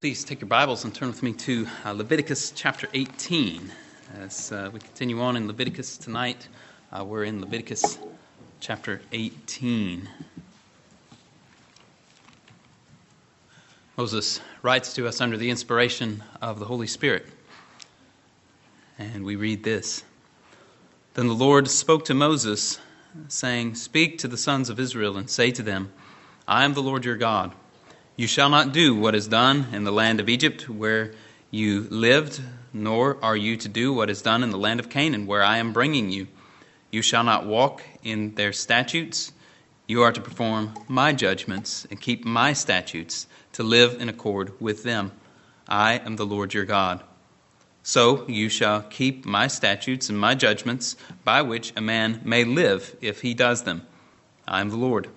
Please take your Bibles and turn with me to uh, Leviticus chapter 18. As uh, we continue on in Leviticus tonight, uh, we're in Leviticus chapter 18. Moses writes to us under the inspiration of the Holy Spirit. And we read this Then the Lord spoke to Moses, saying, Speak to the sons of Israel and say to them, I am the Lord your God. You shall not do what is done in the land of Egypt, where you lived, nor are you to do what is done in the land of Canaan, where I am bringing you. You shall not walk in their statutes. You are to perform my judgments and keep my statutes, to live in accord with them. I am the Lord your God. So you shall keep my statutes and my judgments, by which a man may live if he does them. I am the Lord.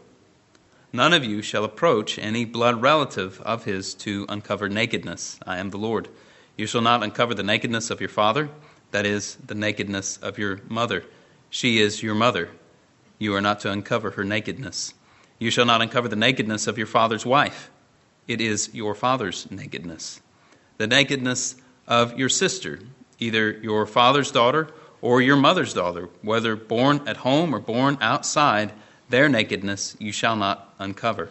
None of you shall approach any blood relative of his to uncover nakedness. I am the Lord. You shall not uncover the nakedness of your father, that is, the nakedness of your mother. She is your mother. You are not to uncover her nakedness. You shall not uncover the nakedness of your father's wife. It is your father's nakedness. The nakedness of your sister, either your father's daughter or your mother's daughter, whether born at home or born outside their nakedness you shall not uncover.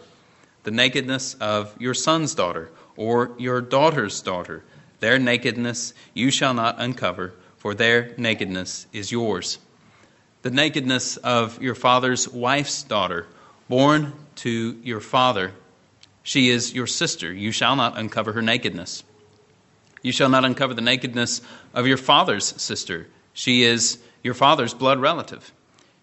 The nakedness of your son's daughter or your daughter's daughter, their nakedness you shall not uncover, for their nakedness is yours. The nakedness of your father's wife's daughter, born to your father, she is your sister. You shall not uncover her nakedness. You shall not uncover the nakedness of your father's sister. She is your father's blood relative.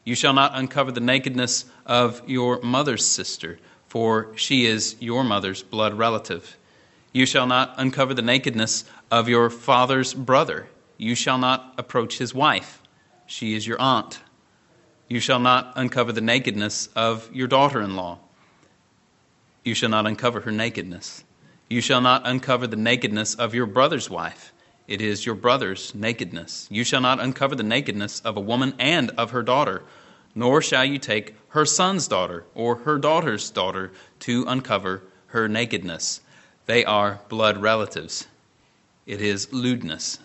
You shall not uncover the nakedness of your mother's sister, for she is your mother's blood relative. You shall not uncover the nakedness of your father's brother. You shall not approach his wife. She is your aunt. You shall not uncover the nakedness of your daughter in law. You shall not uncover her nakedness. You shall not uncover the nakedness of your brother's wife. It is your brother's nakedness. You shall not uncover the nakedness of a woman and of her daughter, nor shall you take her son's daughter or her daughter's daughter to uncover her nakedness. They are blood relatives. It is lewdness.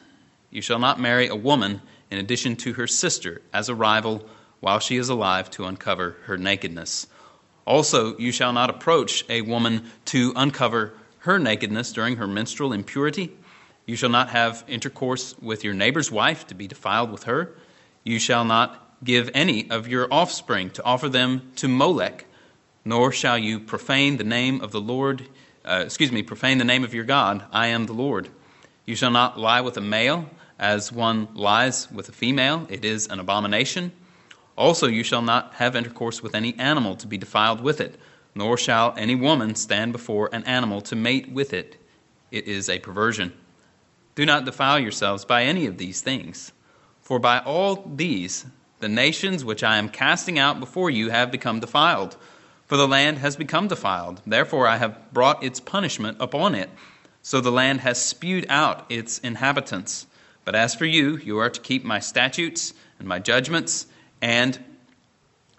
You shall not marry a woman in addition to her sister as a rival while she is alive to uncover her nakedness. Also, you shall not approach a woman to uncover her nakedness during her menstrual impurity you shall not have intercourse with your neighbor's wife to be defiled with her. You shall not give any of your offspring to offer them to Molech, nor shall you profane the name of the Lord, uh, excuse me, profane the name of your God. I am the Lord. You shall not lie with a male as one lies with a female, it is an abomination. Also, you shall not have intercourse with any animal to be defiled with it, nor shall any woman stand before an animal to mate with it. It is a perversion. Do not defile yourselves by any of these things. For by all these, the nations which I am casting out before you have become defiled. For the land has become defiled. Therefore I have brought its punishment upon it. So the land has spewed out its inhabitants. But as for you, you are to keep my statutes and my judgments, and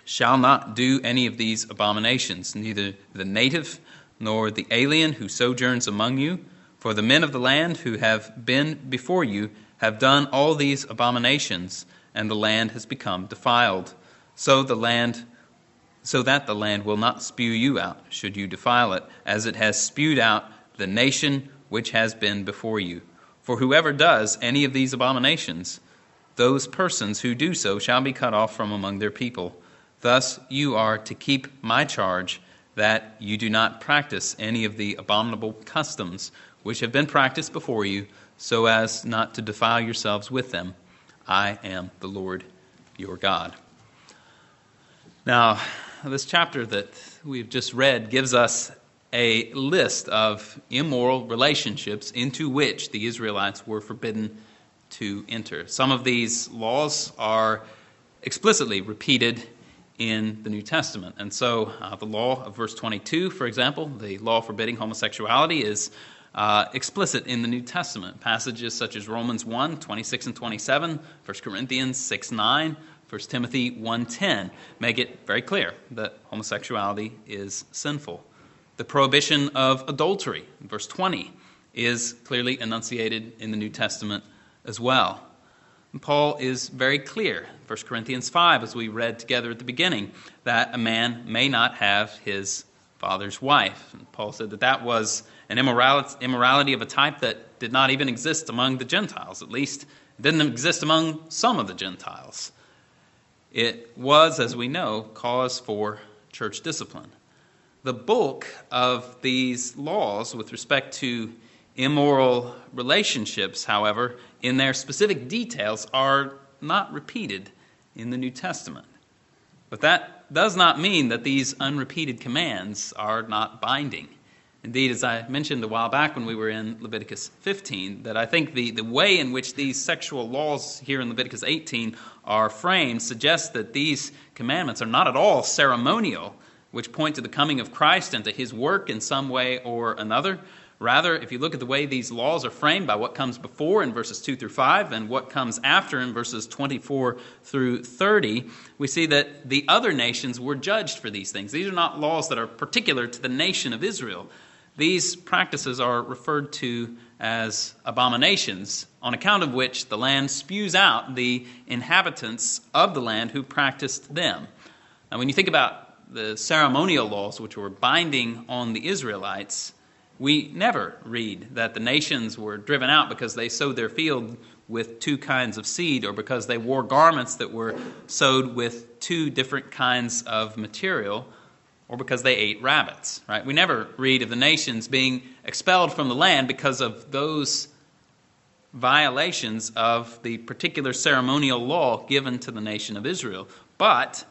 shall not do any of these abominations, neither the native nor the alien who sojourns among you for the men of the land who have been before you have done all these abominations, and the land has become defiled. So the land so that the land will not spew you out, should you defile it, as it has spewed out the nation which has been before you. For whoever does any of these abominations, those persons who do so shall be cut off from among their people. Thus you are to keep my charge that you do not practice any of the abominable customs which have been practiced before you, so as not to defile yourselves with them. I am the Lord your God. Now, this chapter that we've just read gives us a list of immoral relationships into which the Israelites were forbidden to enter. Some of these laws are explicitly repeated in the New Testament. And so, uh, the law of verse 22, for example, the law forbidding homosexuality, is uh, explicit in the New Testament. Passages such as Romans 1 26 and 27, 1 Corinthians 6 9, 1 Timothy 1:10 make it very clear that homosexuality is sinful. The prohibition of adultery, verse 20, is clearly enunciated in the New Testament as well. And Paul is very clear, 1 Corinthians 5, as we read together at the beginning, that a man may not have his father's wife. And Paul said that that was an immorality of a type that did not even exist among the Gentiles, at least didn't exist among some of the Gentiles. It was, as we know, cause for church discipline. The bulk of these laws with respect to immoral relationships, however, in their specific details, are not repeated in the New Testament. But that does not mean that these unrepeated commands are not binding. Indeed, as I mentioned a while back when we were in Leviticus 15, that I think the, the way in which these sexual laws here in Leviticus 18 are framed suggests that these commandments are not at all ceremonial, which point to the coming of Christ and to his work in some way or another. Rather, if you look at the way these laws are framed by what comes before in verses 2 through 5 and what comes after in verses 24 through 30, we see that the other nations were judged for these things. These are not laws that are particular to the nation of Israel. These practices are referred to as abominations, on account of which the land spews out the inhabitants of the land who practiced them. Now, when you think about the ceremonial laws which were binding on the Israelites, we never read that the nations were driven out because they sowed their field with two kinds of seed or because they wore garments that were sewed with two different kinds of material or because they ate rabbits, right? We never read of the nations being expelled from the land because of those violations of the particular ceremonial law given to the nation of Israel. But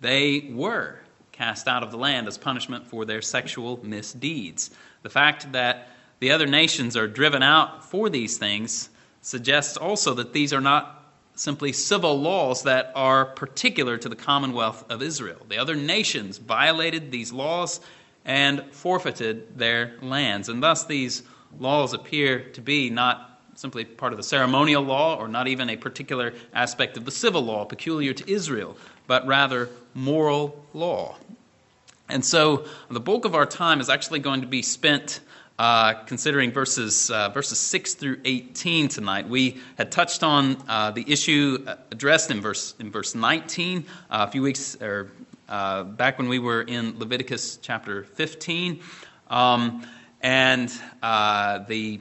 they were cast out of the land as punishment for their sexual misdeeds. The fact that the other nations are driven out for these things suggests also that these are not simply civil laws that are particular to the commonwealth of Israel. The other nations violated these laws and forfeited their lands. And thus, these laws appear to be not simply part of the ceremonial law or not even a particular aspect of the civil law peculiar to Israel, but rather moral law. And so, the bulk of our time is actually going to be spent uh, considering verses, uh, verses 6 through 18 tonight. We had touched on uh, the issue addressed in verse, in verse 19 uh, a few weeks or uh, back when we were in Leviticus chapter 15. Um, and uh, the,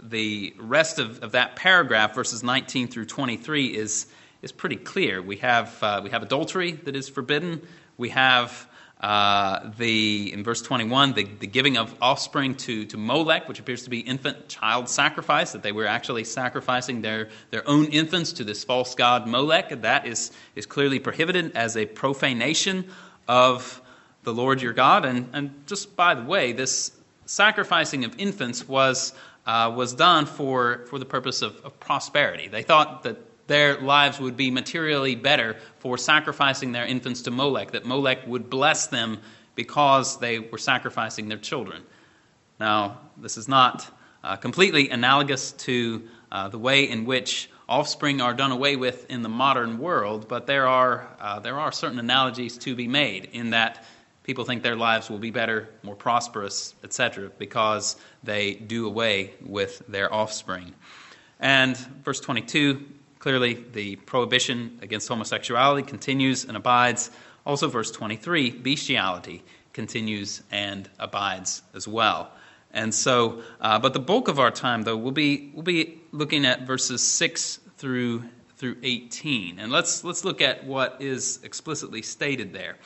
the rest of, of that paragraph, verses 19 through 23, is, is pretty clear. We have, we have adultery that is forbidden. We have uh, the in verse 21 the, the giving of offspring to, to molech which appears to be infant child sacrifice that they were actually sacrificing their, their own infants to this false god molech that is, is clearly prohibited as a profanation of the lord your god. And, and just by the way this sacrificing of infants was, uh, was done for, for the purpose of, of prosperity. They thought that their lives would be materially better for sacrificing their infants to Molech, that Molech would bless them because they were sacrificing their children. Now, this is not uh, completely analogous to uh, the way in which offspring are done away with in the modern world, but there are, uh, there are certain analogies to be made in that people think their lives will be better, more prosperous, etc., because they do away with their offspring. And verse 22 Clearly, the prohibition against homosexuality continues and abides. Also, verse 23, bestiality continues and abides as well. And so, uh, but the bulk of our time, though, we'll be, we'll be looking at verses 6 through, through 18. And let's, let's look at what is explicitly stated there.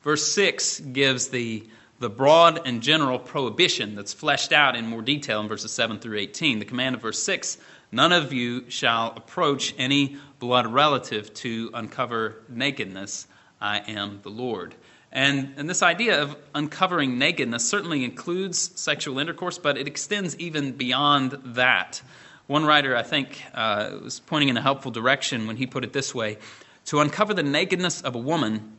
Verse 6 gives the, the broad and general prohibition that's fleshed out in more detail in verses 7 through 18. The command of verse 6 None of you shall approach any blood relative to uncover nakedness. I am the Lord. And, and this idea of uncovering nakedness certainly includes sexual intercourse, but it extends even beyond that. One writer, I think, uh, was pointing in a helpful direction when he put it this way To uncover the nakedness of a woman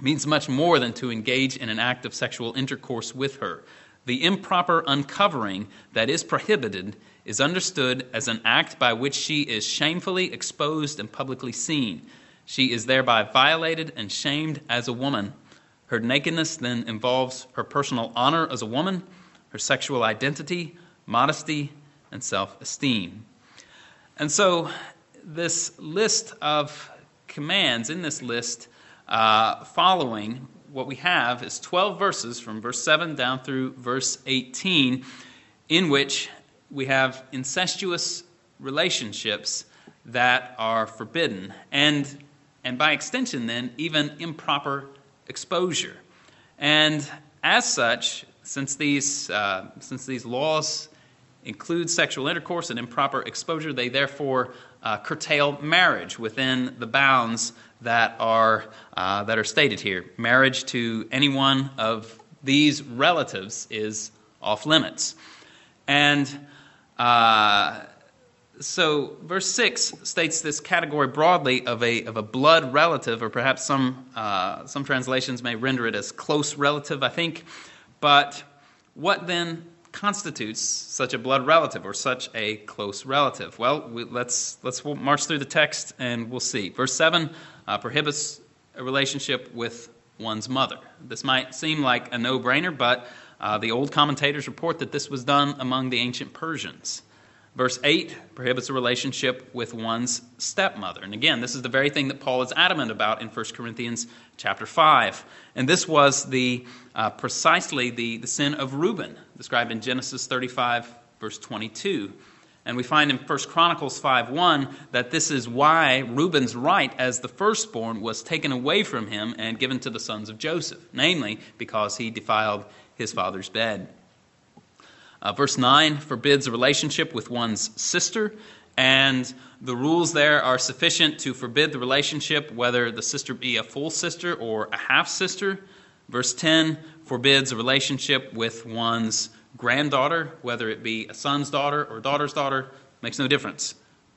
means much more than to engage in an act of sexual intercourse with her. The improper uncovering that is prohibited is understood as an act by which she is shamefully exposed and publicly seen. She is thereby violated and shamed as a woman. Her nakedness then involves her personal honor as a woman, her sexual identity, modesty, and self esteem. And so, this list of commands in this list uh, following what we have is 12 verses from verse 7 down through verse 18 in which we have incestuous relationships that are forbidden and and by extension then even improper exposure. And as such since these uh, since these laws include sexual intercourse and improper exposure they therefore uh, curtail marriage within the bounds that are uh, that are stated here marriage to any one of these relatives is off limits and uh, so, verse 6 states this category broadly of a, of a blood relative, or perhaps some, uh, some translations may render it as close relative, I think. But what then constitutes such a blood relative or such a close relative? Well, we, let's, let's march through the text and we'll see. Verse 7 uh, prohibits a relationship with one's mother. This might seem like a no brainer, but uh, the old commentators report that this was done among the ancient Persians. Verse 8 prohibits a relationship with one's stepmother. And again, this is the very thing that Paul is adamant about in 1 Corinthians chapter 5. And this was the, uh, precisely the, the sin of Reuben, described in Genesis 35, verse 22. And we find in 1 Chronicles 5:1 that this is why Reuben's right as the firstborn was taken away from him and given to the sons of Joseph, namely because he defiled his father's bed. Uh, verse 9 forbids a relationship with one's sister, and the rules there are sufficient to forbid the relationship whether the sister be a full sister or a half sister. Verse 10 forbids a relationship with one's granddaughter, whether it be a son's daughter or daughter's daughter, makes no difference.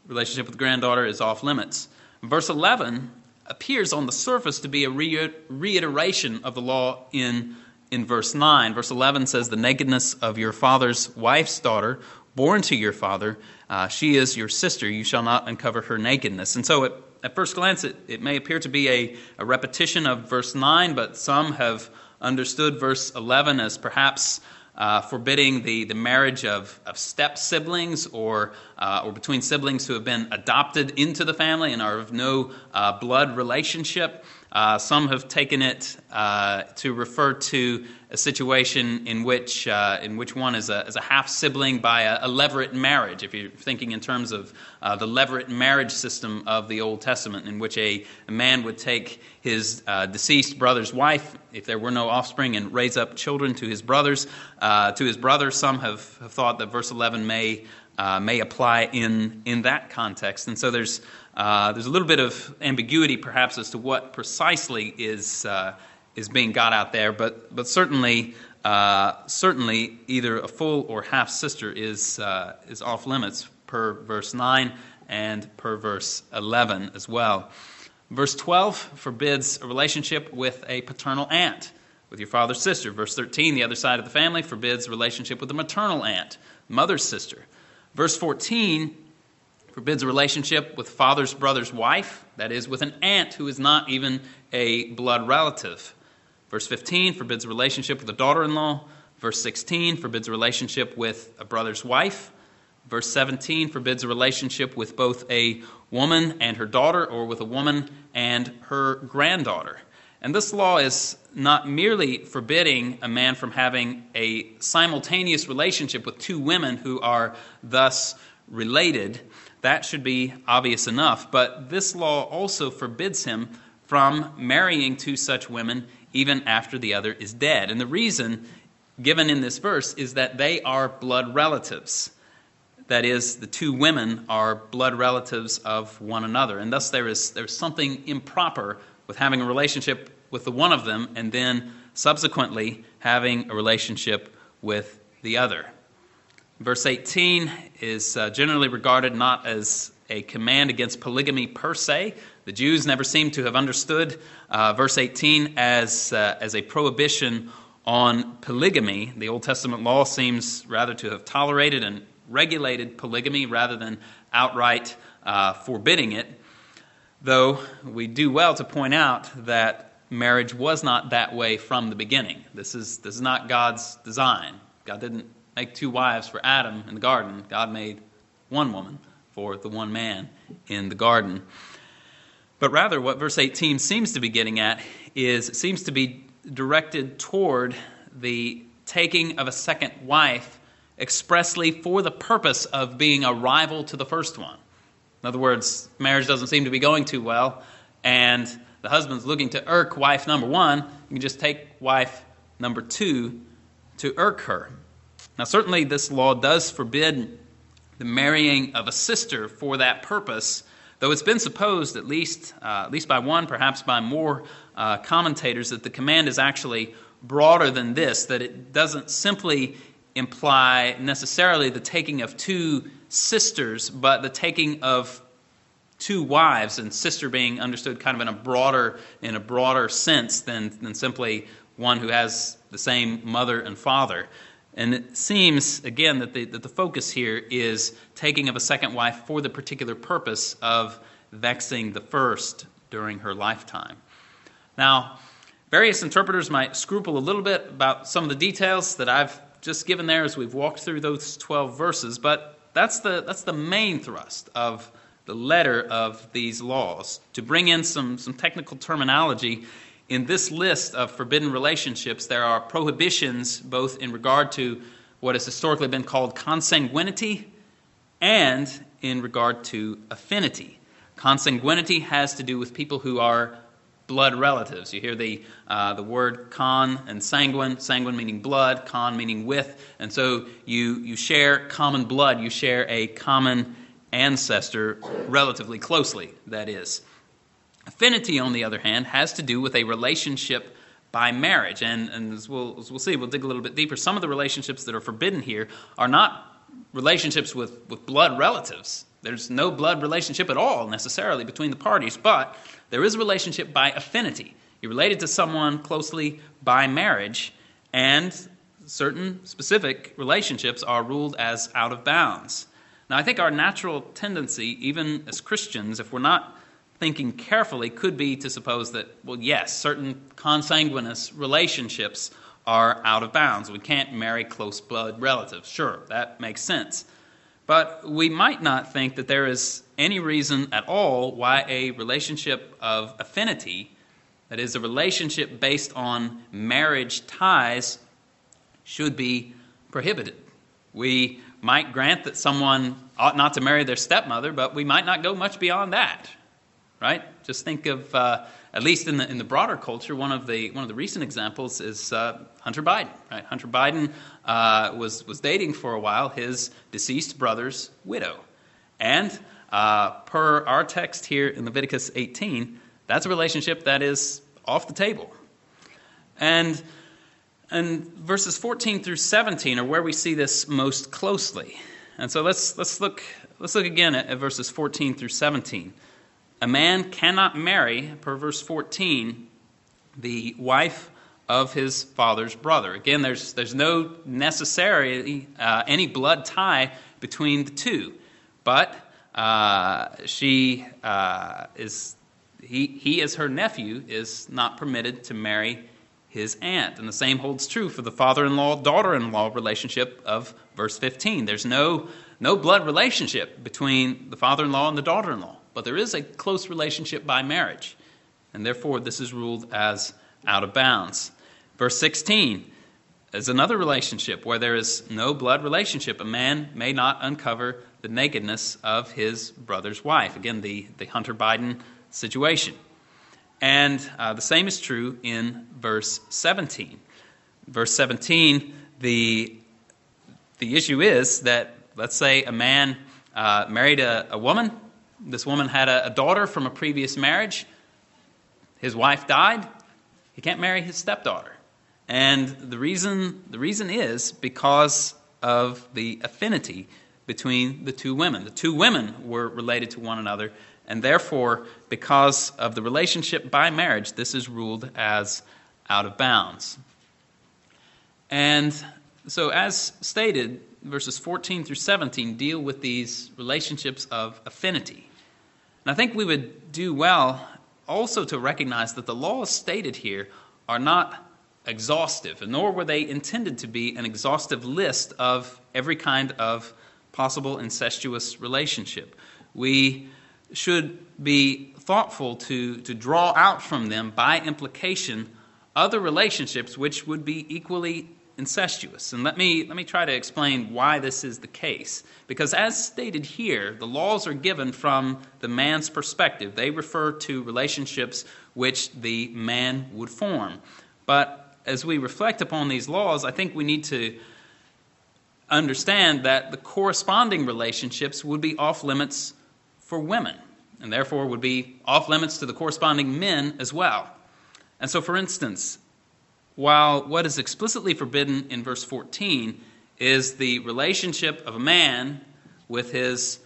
Relationship with granddaughter is off limits. Verse 11 appears on the surface to be a reiteration of the law in in verse 9. Verse 11 says, The nakedness of your father's wife's daughter, born to your father, uh, she is your sister. You shall not uncover her nakedness. And so, it, at first glance, it, it may appear to be a, a repetition of verse 9, but some have understood verse 11 as perhaps uh, forbidding the, the marriage of, of step siblings or, uh, or between siblings who have been adopted into the family and are of no uh, blood relationship. Uh, some have taken it uh, to refer to a situation in which, uh, in which one is a, is a half sibling by a, a, levirate marriage, if you're thinking in terms of uh, the levirate marriage system of the Old Testament, in which a, a man would take his uh, deceased brother's wife, if there were no offspring, and raise up children to his brothers. Uh, to his brother, some have, have thought that verse 11 may, may apply in, in that context. And so there's uh, there's a little bit of ambiguity, perhaps, as to what precisely is uh, is being got out there, but but certainly uh, certainly either a full or half sister is uh, is off limits per verse nine and per verse eleven as well. Verse twelve forbids a relationship with a paternal aunt, with your father's sister. Verse thirteen, the other side of the family, forbids a relationship with a maternal aunt, mother's sister. Verse fourteen forbids a relationship with father's brother's wife, that is, with an aunt who is not even a blood relative. Verse 15 forbids a relationship with a daughter in law. Verse 16 forbids a relationship with a brother's wife. Verse 17 forbids a relationship with both a woman and her daughter or with a woman and her granddaughter. And this law is not merely forbidding a man from having a simultaneous relationship with two women who are thus related, that should be obvious enough. But this law also forbids him from marrying two such women even after the other is dead. And the reason given in this verse is that they are blood relatives. That is, the two women are blood relatives of one another. And thus, there is there's something improper with having a relationship with the one of them and then subsequently having a relationship with the other. Verse 18 is uh, generally regarded not as a command against polygamy per se. The Jews never seem to have understood uh, verse 18 as, uh, as a prohibition on polygamy. The Old Testament law seems rather to have tolerated and regulated polygamy rather than outright uh, forbidding it. Though we do well to point out that marriage was not that way from the beginning. This is, this is not God's design. God didn't make two wives for Adam in the garden. God made one woman for the one man in the garden. But rather, what verse 18 seems to be getting at is seems to be directed toward the taking of a second wife expressly for the purpose of being a rival to the first one. In other words, marriage doesn't seem to be going too well, and the husband's looking to irk wife number one. You can just take wife number two to irk her. Now, certainly, this law does forbid the marrying of a sister for that purpose, though it's been supposed, at least, uh, at least by one, perhaps by more uh, commentators, that the command is actually broader than this, that it doesn't simply imply necessarily the taking of two sisters, but the taking of two wives, and sister being understood kind of in a broader in a broader sense than, than simply one who has the same mother and father. And it seems, again, that the, that the focus here is taking of a second wife for the particular purpose of vexing the first during her lifetime. Now, various interpreters might scruple a little bit about some of the details that I've just given there as we've walked through those 12 verses, but that's the, that's the main thrust of the letter of these laws. To bring in some, some technical terminology, in this list of forbidden relationships, there are prohibitions both in regard to what has historically been called consanguinity and in regard to affinity. Consanguinity has to do with people who are blood relatives. You hear the, uh, the word con and sanguine, sanguine meaning blood, con meaning with, and so you, you share common blood, you share a common ancestor relatively closely, that is. Affinity, on the other hand, has to do with a relationship by marriage. And, and as, we'll, as we'll see, we'll dig a little bit deeper. Some of the relationships that are forbidden here are not relationships with, with blood relatives. There's no blood relationship at all necessarily between the parties, but there is a relationship by affinity. You're related to someone closely by marriage, and certain specific relationships are ruled as out of bounds. Now, I think our natural tendency, even as Christians, if we're not thinking carefully, could be to suppose that, well, yes, certain consanguineous relationships are out of bounds. We can't marry close blood relatives. Sure, that makes sense. But we might not think that there is any reason at all why a relationship of affinity, that is, a relationship based on marriage ties, should be prohibited. We might grant that someone ought not to marry their stepmother, but we might not go much beyond that, right? Just think of, uh, at least in the in the broader culture, one of the one of the recent examples is uh, Hunter Biden, right? Hunter Biden uh, was was dating for a while his deceased brother's widow, and uh, per our text here in Leviticus 18, that's a relationship that is off the table, and and verses 14 through 17 are where we see this most closely. And so let's, let's, look, let's look again at, at verses 14 through 17. A man cannot marry, per verse 14, the wife of his father's brother. Again, there's, there's no necessarily uh, any blood tie between the two, but uh, she uh, is he, he as her nephew is not permitted to marry his aunt. And the same holds true for the father in law daughter in law relationship of verse 15. There's no, no blood relationship between the father in law and the daughter in law, but there is a close relationship by marriage. And therefore, this is ruled as out of bounds. Verse 16 is another relationship where there is no blood relationship. A man may not uncover the nakedness of his brother's wife. Again, the, the Hunter Biden situation. And uh, the same is true in verse 17. Verse 17, the, the issue is that, let's say, a man uh, married a, a, woman. This woman had a, a daughter from a previous marriage. His wife died. He can't marry his stepdaughter. And the reason, the reason is because of the affinity between the two women. The two women were related to one another, and therefore, because of the relationship by marriage, this is ruled as out of bounds. And so, as stated, verses 14 through 17 deal with these relationships of affinity. And I think we would do well also to recognize that the laws stated here are not exhaustive, nor were they intended to be an exhaustive list of every kind of possible incestuous relationship. We should be thoughtful to, to draw out from them, by implication, other relationships which would be equally incestuous. And let me, let me try to explain why this is the case. Because, as stated here, the laws are given from the man's perspective. They refer to relationships which the man would form. But as we reflect upon these laws, I think we need to understand that the corresponding relationships would be off limits for women, and therefore would be off limits to the corresponding men as well. And so, for instance, while what is explicitly forbidden in verse 14 is the relationship of a man with his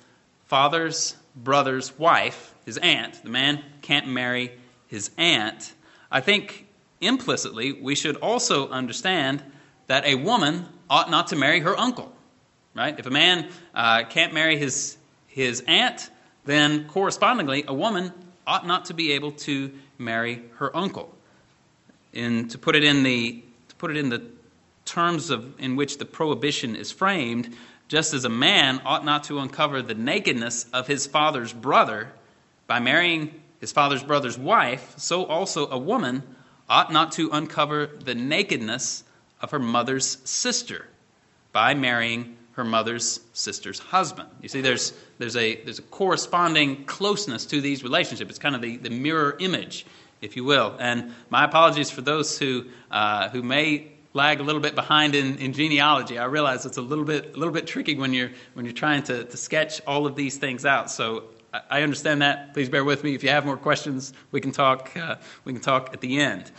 father's brother's wife, his aunt, the man can't marry his aunt, I think implicitly we should also understand that a woman ought not to marry her uncle. Right? If a man uh, can't marry his, his aunt, then correspondingly, a woman ought not to be able to marry her uncle. In, to put it in the to put it in the terms of in which the prohibition is framed, just as a man ought not to uncover the nakedness of his father's brother by marrying his father's brother's wife, so also a woman ought not to uncover the nakedness of her mother's sister by marrying her mother's sister's husband. You see, there's, there's, a, there's a corresponding closeness to these relationships. It's kind of the, the mirror image, if you will. And my apologies for those who, uh, who may lag a little bit behind in, in genealogy. I realize it's a little bit, a little bit tricky when you're, when you're trying to, to sketch all of these things out. So I, understand that. Please bear with me. If you have more questions, we can talk, uh, we can talk at the end.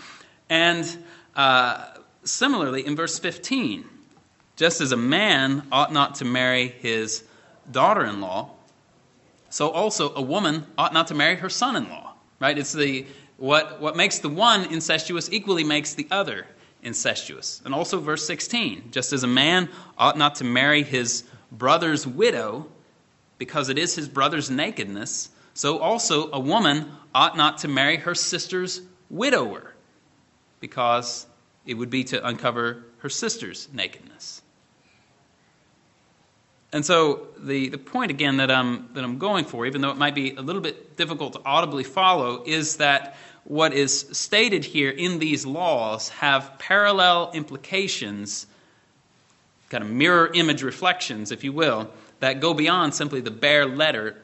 And uh, similarly, in verse 15, just as a man ought not to marry his daughter in law, so also a woman ought not to marry her son in law. Right? It's the what, what makes the one incestuous equally makes the other incestuous. And also verse 16, just as a man ought not to marry his brother's widow because it is his brother's nakedness, so also a woman ought not to marry her sister's widower because it would be to uncover her sister's nakedness. And so the, the point again that I'm, that I'm going for, even though it might be a little bit difficult to audibly follow, is that what is stated here in these laws have parallel implications, kind of mirror image reflections, if you will, that go beyond simply the bare letter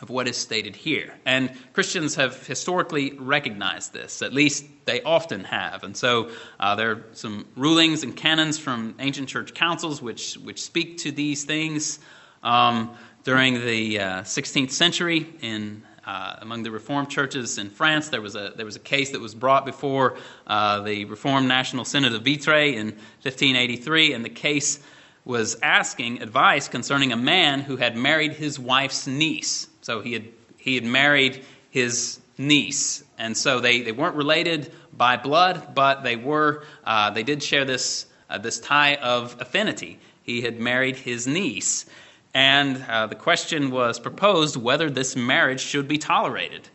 of what is stated here. And Christians have historically recognized this, at least they often have. And so uh, there are some rulings and canons from ancient church councils which, which speak to these things. Um, during the uh, 16th century, in uh, among the Reformed churches in France, there was a there was a case that was brought before uh, the Reformed National Synod of Vitré in 1583, and the case was asking advice concerning a man who had married his wife's niece. So he had, he had married his niece. And so they, they weren't related by blood, but they were, uh, they did share this, uh, this tie of affinity. He had married his niece. And uh, the question was proposed whether this marriage should be tolerated.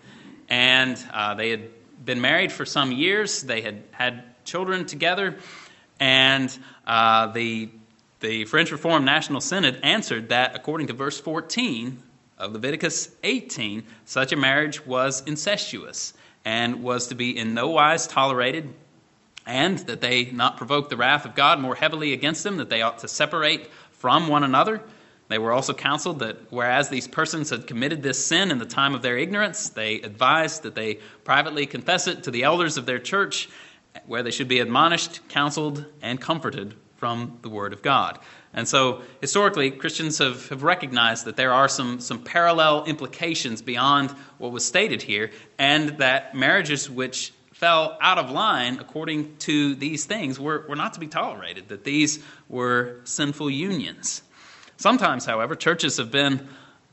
And uh, they had been married for some years, they had had children together, and uh, the the French Reformed National Synod answered that, according to verse 14 of Leviticus 18, such a marriage was incestuous and was to be in no wise tolerated, and that they not provoke the wrath of God more heavily against them, that they ought to separate from one another. They were also counseled that whereas these persons had committed this sin in the time of their ignorance, they advised that they privately confess it to the elders of their church, where they should be admonished, counseled, and comforted from the Word of God. And so, historically, Christians have, have recognized that there are some, some parallel implications beyond what was stated here, and that marriages which fell out of line according to these things were, were not to be tolerated, that these were sinful unions. Sometimes, however, churches have been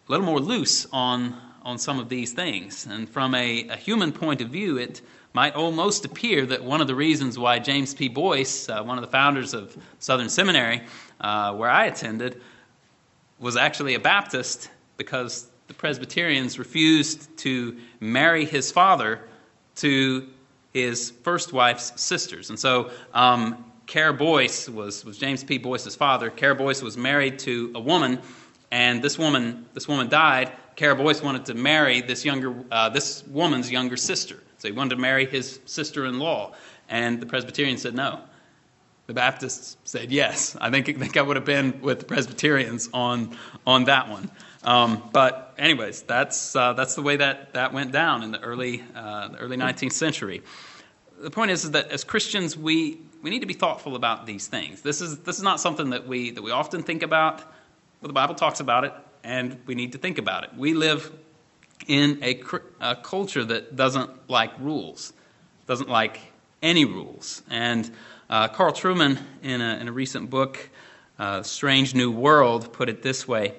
a little more loose on, on some of these things. And from a, a human point of view, it might almost appear that one of the reasons why James P. Boyce, uh, one of the founders of Southern Seminary, uh, where I attended, was actually a Baptist because the Presbyterians refused to marry his father to his first wife's sisters. And so um, Ker Boyce was, was James P. Boyce's father. Ker Boyce was married to a woman, and this woman, this woman died. Ker Boyce wanted to marry this, younger, uh, this woman's younger sister. So he wanted to marry his sister in law. And the Presbyterians said no. The Baptists said yes. I think, I think I would have been with the Presbyterians on, on that one. Um, but, anyways, that's, uh, that's the way that, that went down in the early, uh, the early 19th century. The point is, is that as Christians, we, we need to be thoughtful about these things. This is, this is not something that we, that we often think about. Well, the Bible talks about it, and we need to think about it. We live in a, a culture that doesn't like rules, doesn't like any rules. And uh, Carl Trueman, in a, in a recent book, uh, Strange New World, put it this way.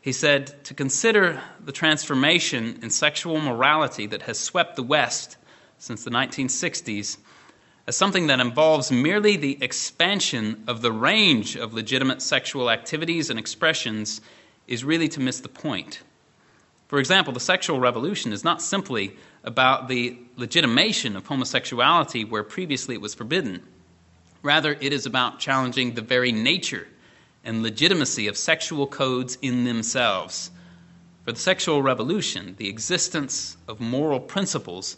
He said, To consider the transformation in sexual morality that has swept the West since the 1960s as something that involves merely the expansion of the range of legitimate sexual activities and expressions is really to miss the point. For example, the sexual revolution is not simply about the legitimation of homosexuality where previously it was forbidden. Rather, it is about challenging the very nature and legitimacy of sexual codes in themselves. For the sexual revolution, the existence of moral principles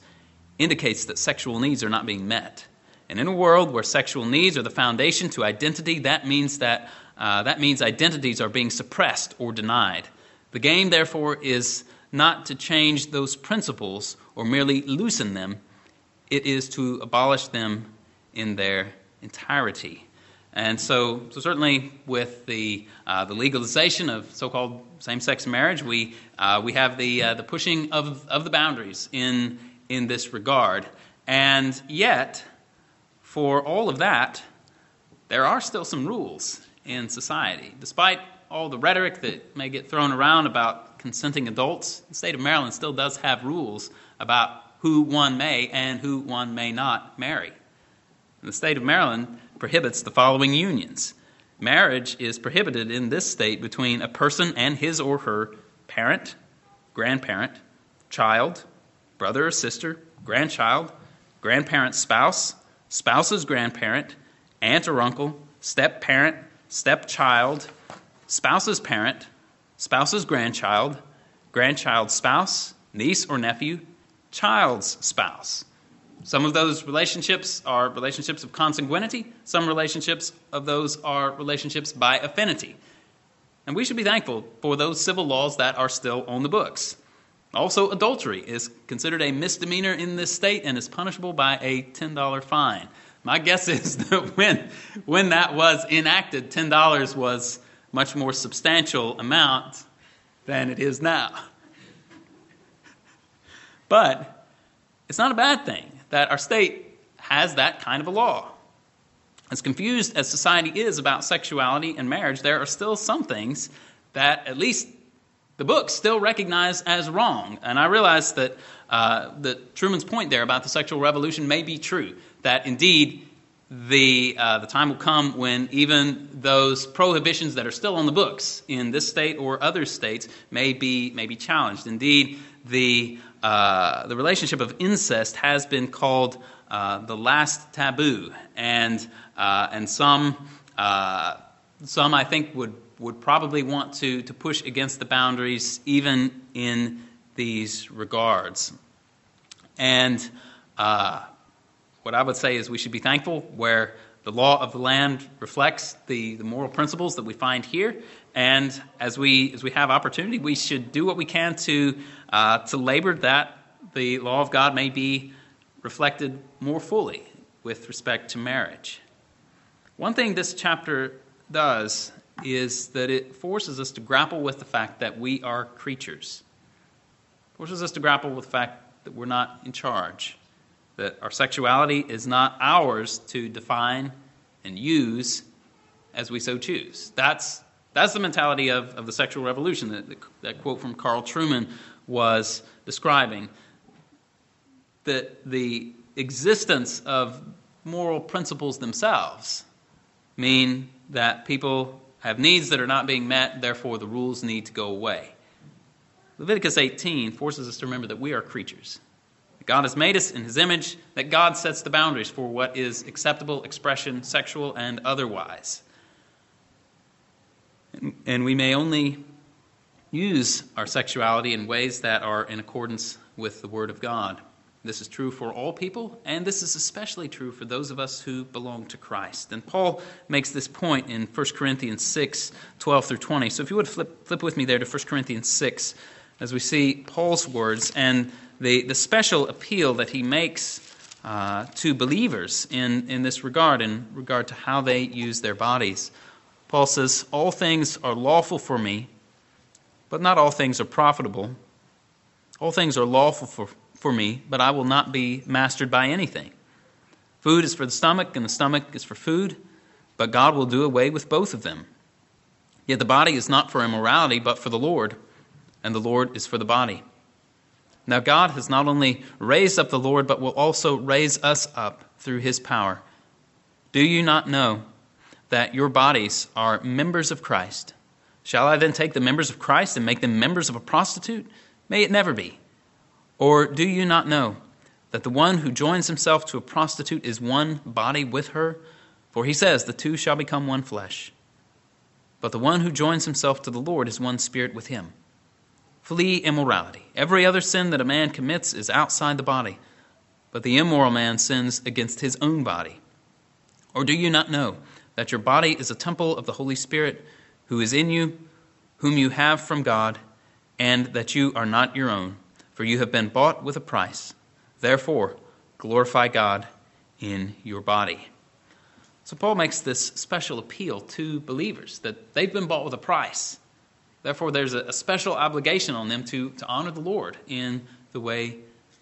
indicates that sexual needs are not being met. And in a world where sexual needs are the foundation to identity, that means that uh, that means identities are being suppressed or denied. The game, therefore, is not to change those principles or merely loosen them, it is to abolish them in their entirety. And so, so certainly with the, uh, the legalization of so called same sex marriage, we, uh, we have the, uh, the pushing of, of the boundaries in, in this regard. And yet, for all of that, there are still some rules in society. Despite all the rhetoric that may get thrown around about consenting adults, the state of Maryland still does have rules about who one may and who one may not marry. the state of Maryland prohibits the following unions. Marriage is prohibited in this state between a person and his or her parent, grandparent, child, brother or sister, grandchild, grandparent's spouse, spouse's grandparent, aunt or uncle, step parent, stepchild, spouse's parent, spouse's grandchild, grandchild's spouse, niece or nephew, child's spouse. Some of those relationships are relationships of consanguinity, some relationships of those are relationships by affinity. And we should be thankful for those civil laws that are still on the books. Also, adultery is considered a misdemeanor in this state and is punishable by a $10 fine. My guess is that when, when that was enacted, $10 was much more substantial amount than it is now. But it's not a bad thing that our state has that kind of a law. As confused as society is about sexuality and marriage, there are still some things that at least the books still recognize as wrong. And I realize that, uh, that Trueman's point there about the sexual revolution may be true, that indeed the, uh, the time will come when even those prohibitions that are still on the books in this state or other states may be, may be challenged. Indeed, the, uh, the relationship of incest has been called uh, the last taboo, and, uh, and some, uh, some I think would, would probably want to, to push against the boundaries even in these regards. And uh, what I would say is we should be thankful where the law of the land reflects the, the moral principles that we find here. And as we, as we have opportunity, we should do what we can to, uh, to labor that the law of God may be reflected more fully with respect to marriage. One thing this chapter does is that it forces us to grapple with the fact that we are creatures. Forces us to grapple with the fact that we're not in charge that our sexuality is not ours to define and use as we so choose. That's, that's the mentality of, of the sexual revolution that, that, that quote from Carl Trueman was describing. That the existence of moral principles themselves mean that people have needs that are not being met, therefore the rules need to go away. Leviticus 18 forces us to remember that we are creatures God has made us in His image, that God sets the boundaries for what is acceptable expression, sexual and otherwise. And we may only use our sexuality in ways that are in accordance with the Word of God. This is true for all people, and this is especially true for those of us who belong to Christ. And Paul makes this point in 1 Corinthians 6 12 through 20. So if you would flip, flip with me there to 1 Corinthians 6, as we see Paul's words and the, the special appeal that he makes uh, to believers in, in this regard, in regard to how they use their bodies. Paul says, All things are lawful for me, but not all things are profitable. All things are lawful for, for me, but I will not be mastered by anything. Food is for the stomach, and the stomach is for food, but God will do away with both of them. Yet the body is not for immorality, but for the Lord, and the Lord is for the body. Now, God has not only raised up the Lord, but will also raise us up through his power. Do you not know that your bodies are members of Christ? Shall I then take the members of Christ and make them members of a prostitute? May it never be. Or do you not know that the one who joins himself to a prostitute is one body with her? For he says, The two shall become one flesh. But the one who joins himself to the Lord is one spirit with him. Flee immorality. Every other sin that a man commits is outside the body, but the immoral man sins against his own body. Or do you not know that your body is a temple of the Holy Spirit who is in you, whom you have from God, and that you are not your own, for you have been bought with a price? Therefore, glorify God in your body. So, Paul makes this special appeal to believers that they've been bought with a price. Therefore, there's a, special obligation on them to, to honor the Lord in the way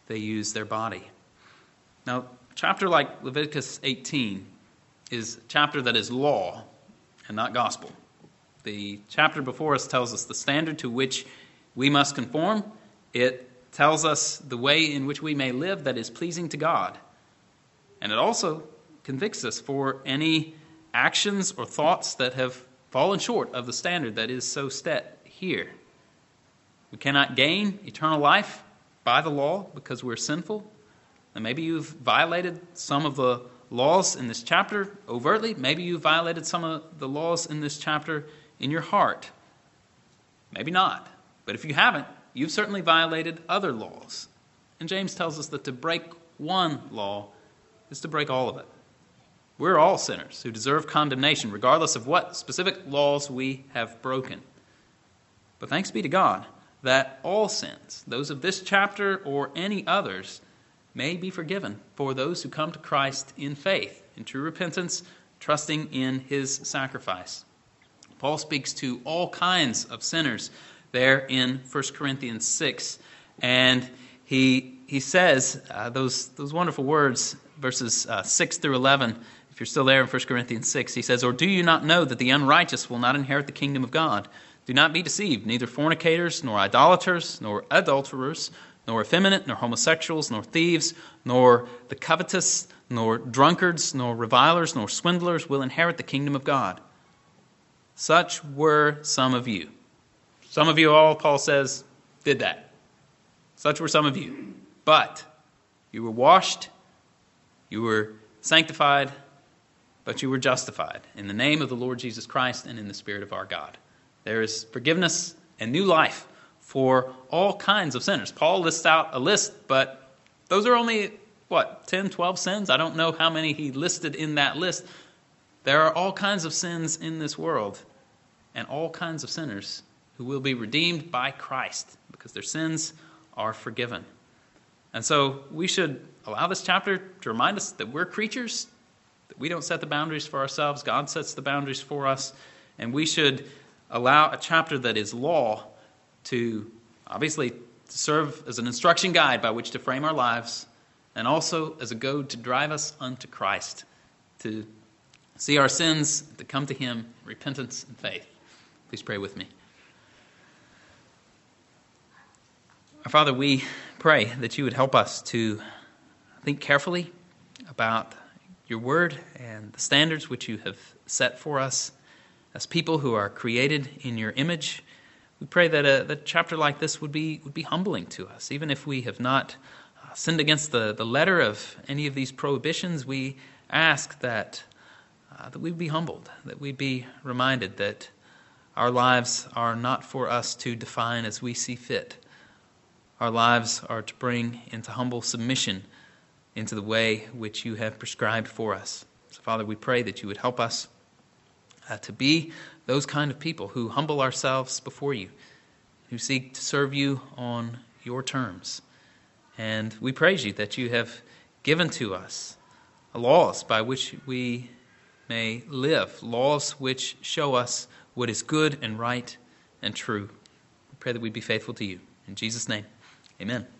they use their body. Now, a chapter like Leviticus 18 is a chapter that is law and not gospel. The chapter before us tells us the standard to which we must conform. It tells us the way in which we may live that is pleasing to God. And it also convicts us for any actions or thoughts that have fallen short of the standard that is so set here. We cannot gain eternal life by the law because we're sinful. And maybe you've violated some of the laws in this chapter overtly. Maybe you've violated some of the laws in this chapter in your heart. Maybe not. But if you haven't, you've certainly violated other laws. And James tells us that to break one law is to break all of it. We're all sinners who deserve condemnation, regardless of what specific laws we have broken. But thanks be to God that all sins, those of this chapter or any others, may be forgiven for those who come to Christ in faith, in true repentance, trusting in his sacrifice. Paul speaks to all kinds of sinners there in 1 Corinthians 6, and he, he says uh, those, those wonderful words, verses uh, 6 through 11 if you're still there in 1 Corinthians 6, he says, Or do you not know that the unrighteous will not inherit the kingdom of God? Do not be deceived. Neither fornicators, nor idolaters, nor adulterers, nor effeminate, nor homosexuals, nor thieves, nor the covetous, nor drunkards, nor revilers, nor swindlers will inherit the kingdom of God. Such were some of you. Some of you all, Paul says, did that. Such were some of you. But you were washed, you were sanctified, but you were justified in the name of the Lord Jesus Christ and in the Spirit of our God. There is forgiveness and new life for all kinds of sinners. Paul lists out a list, but those are only, what, 10, 12 sins? I don't know how many he listed in that list. There are all kinds of sins in this world and all kinds of sinners who will be redeemed by Christ because their sins are forgiven. And so we should allow this chapter to remind us that we're creatures that we don't set the boundaries for ourselves, God sets the boundaries for us. And we should allow a chapter that is law to obviously serve as an instruction guide by which to frame our lives and also as a goad to drive us unto Christ, to see our sins, to come to Him, repentance and faith. Please pray with me. Our Father, we pray that you would help us to think carefully about your word and the standards which you have set for us as people who are created in your image. We pray that a, that a chapter like this would be, would be humbling to us, even if we have not uh, sinned against the, the letter of any of these prohibitions, we ask that, uh, that we be humbled, that we be reminded that our lives are not for us to define as we see fit. Our lives are to bring into humble submission into the way which you have prescribed for us. So, Father, we pray that you would help us uh, to be those kind of people who humble ourselves before you, who seek to serve you on your terms. And we praise you that you have given to us laws by which we may live, laws which show us what is good and right and true. We pray that we be faithful to you. In Jesus' name, amen.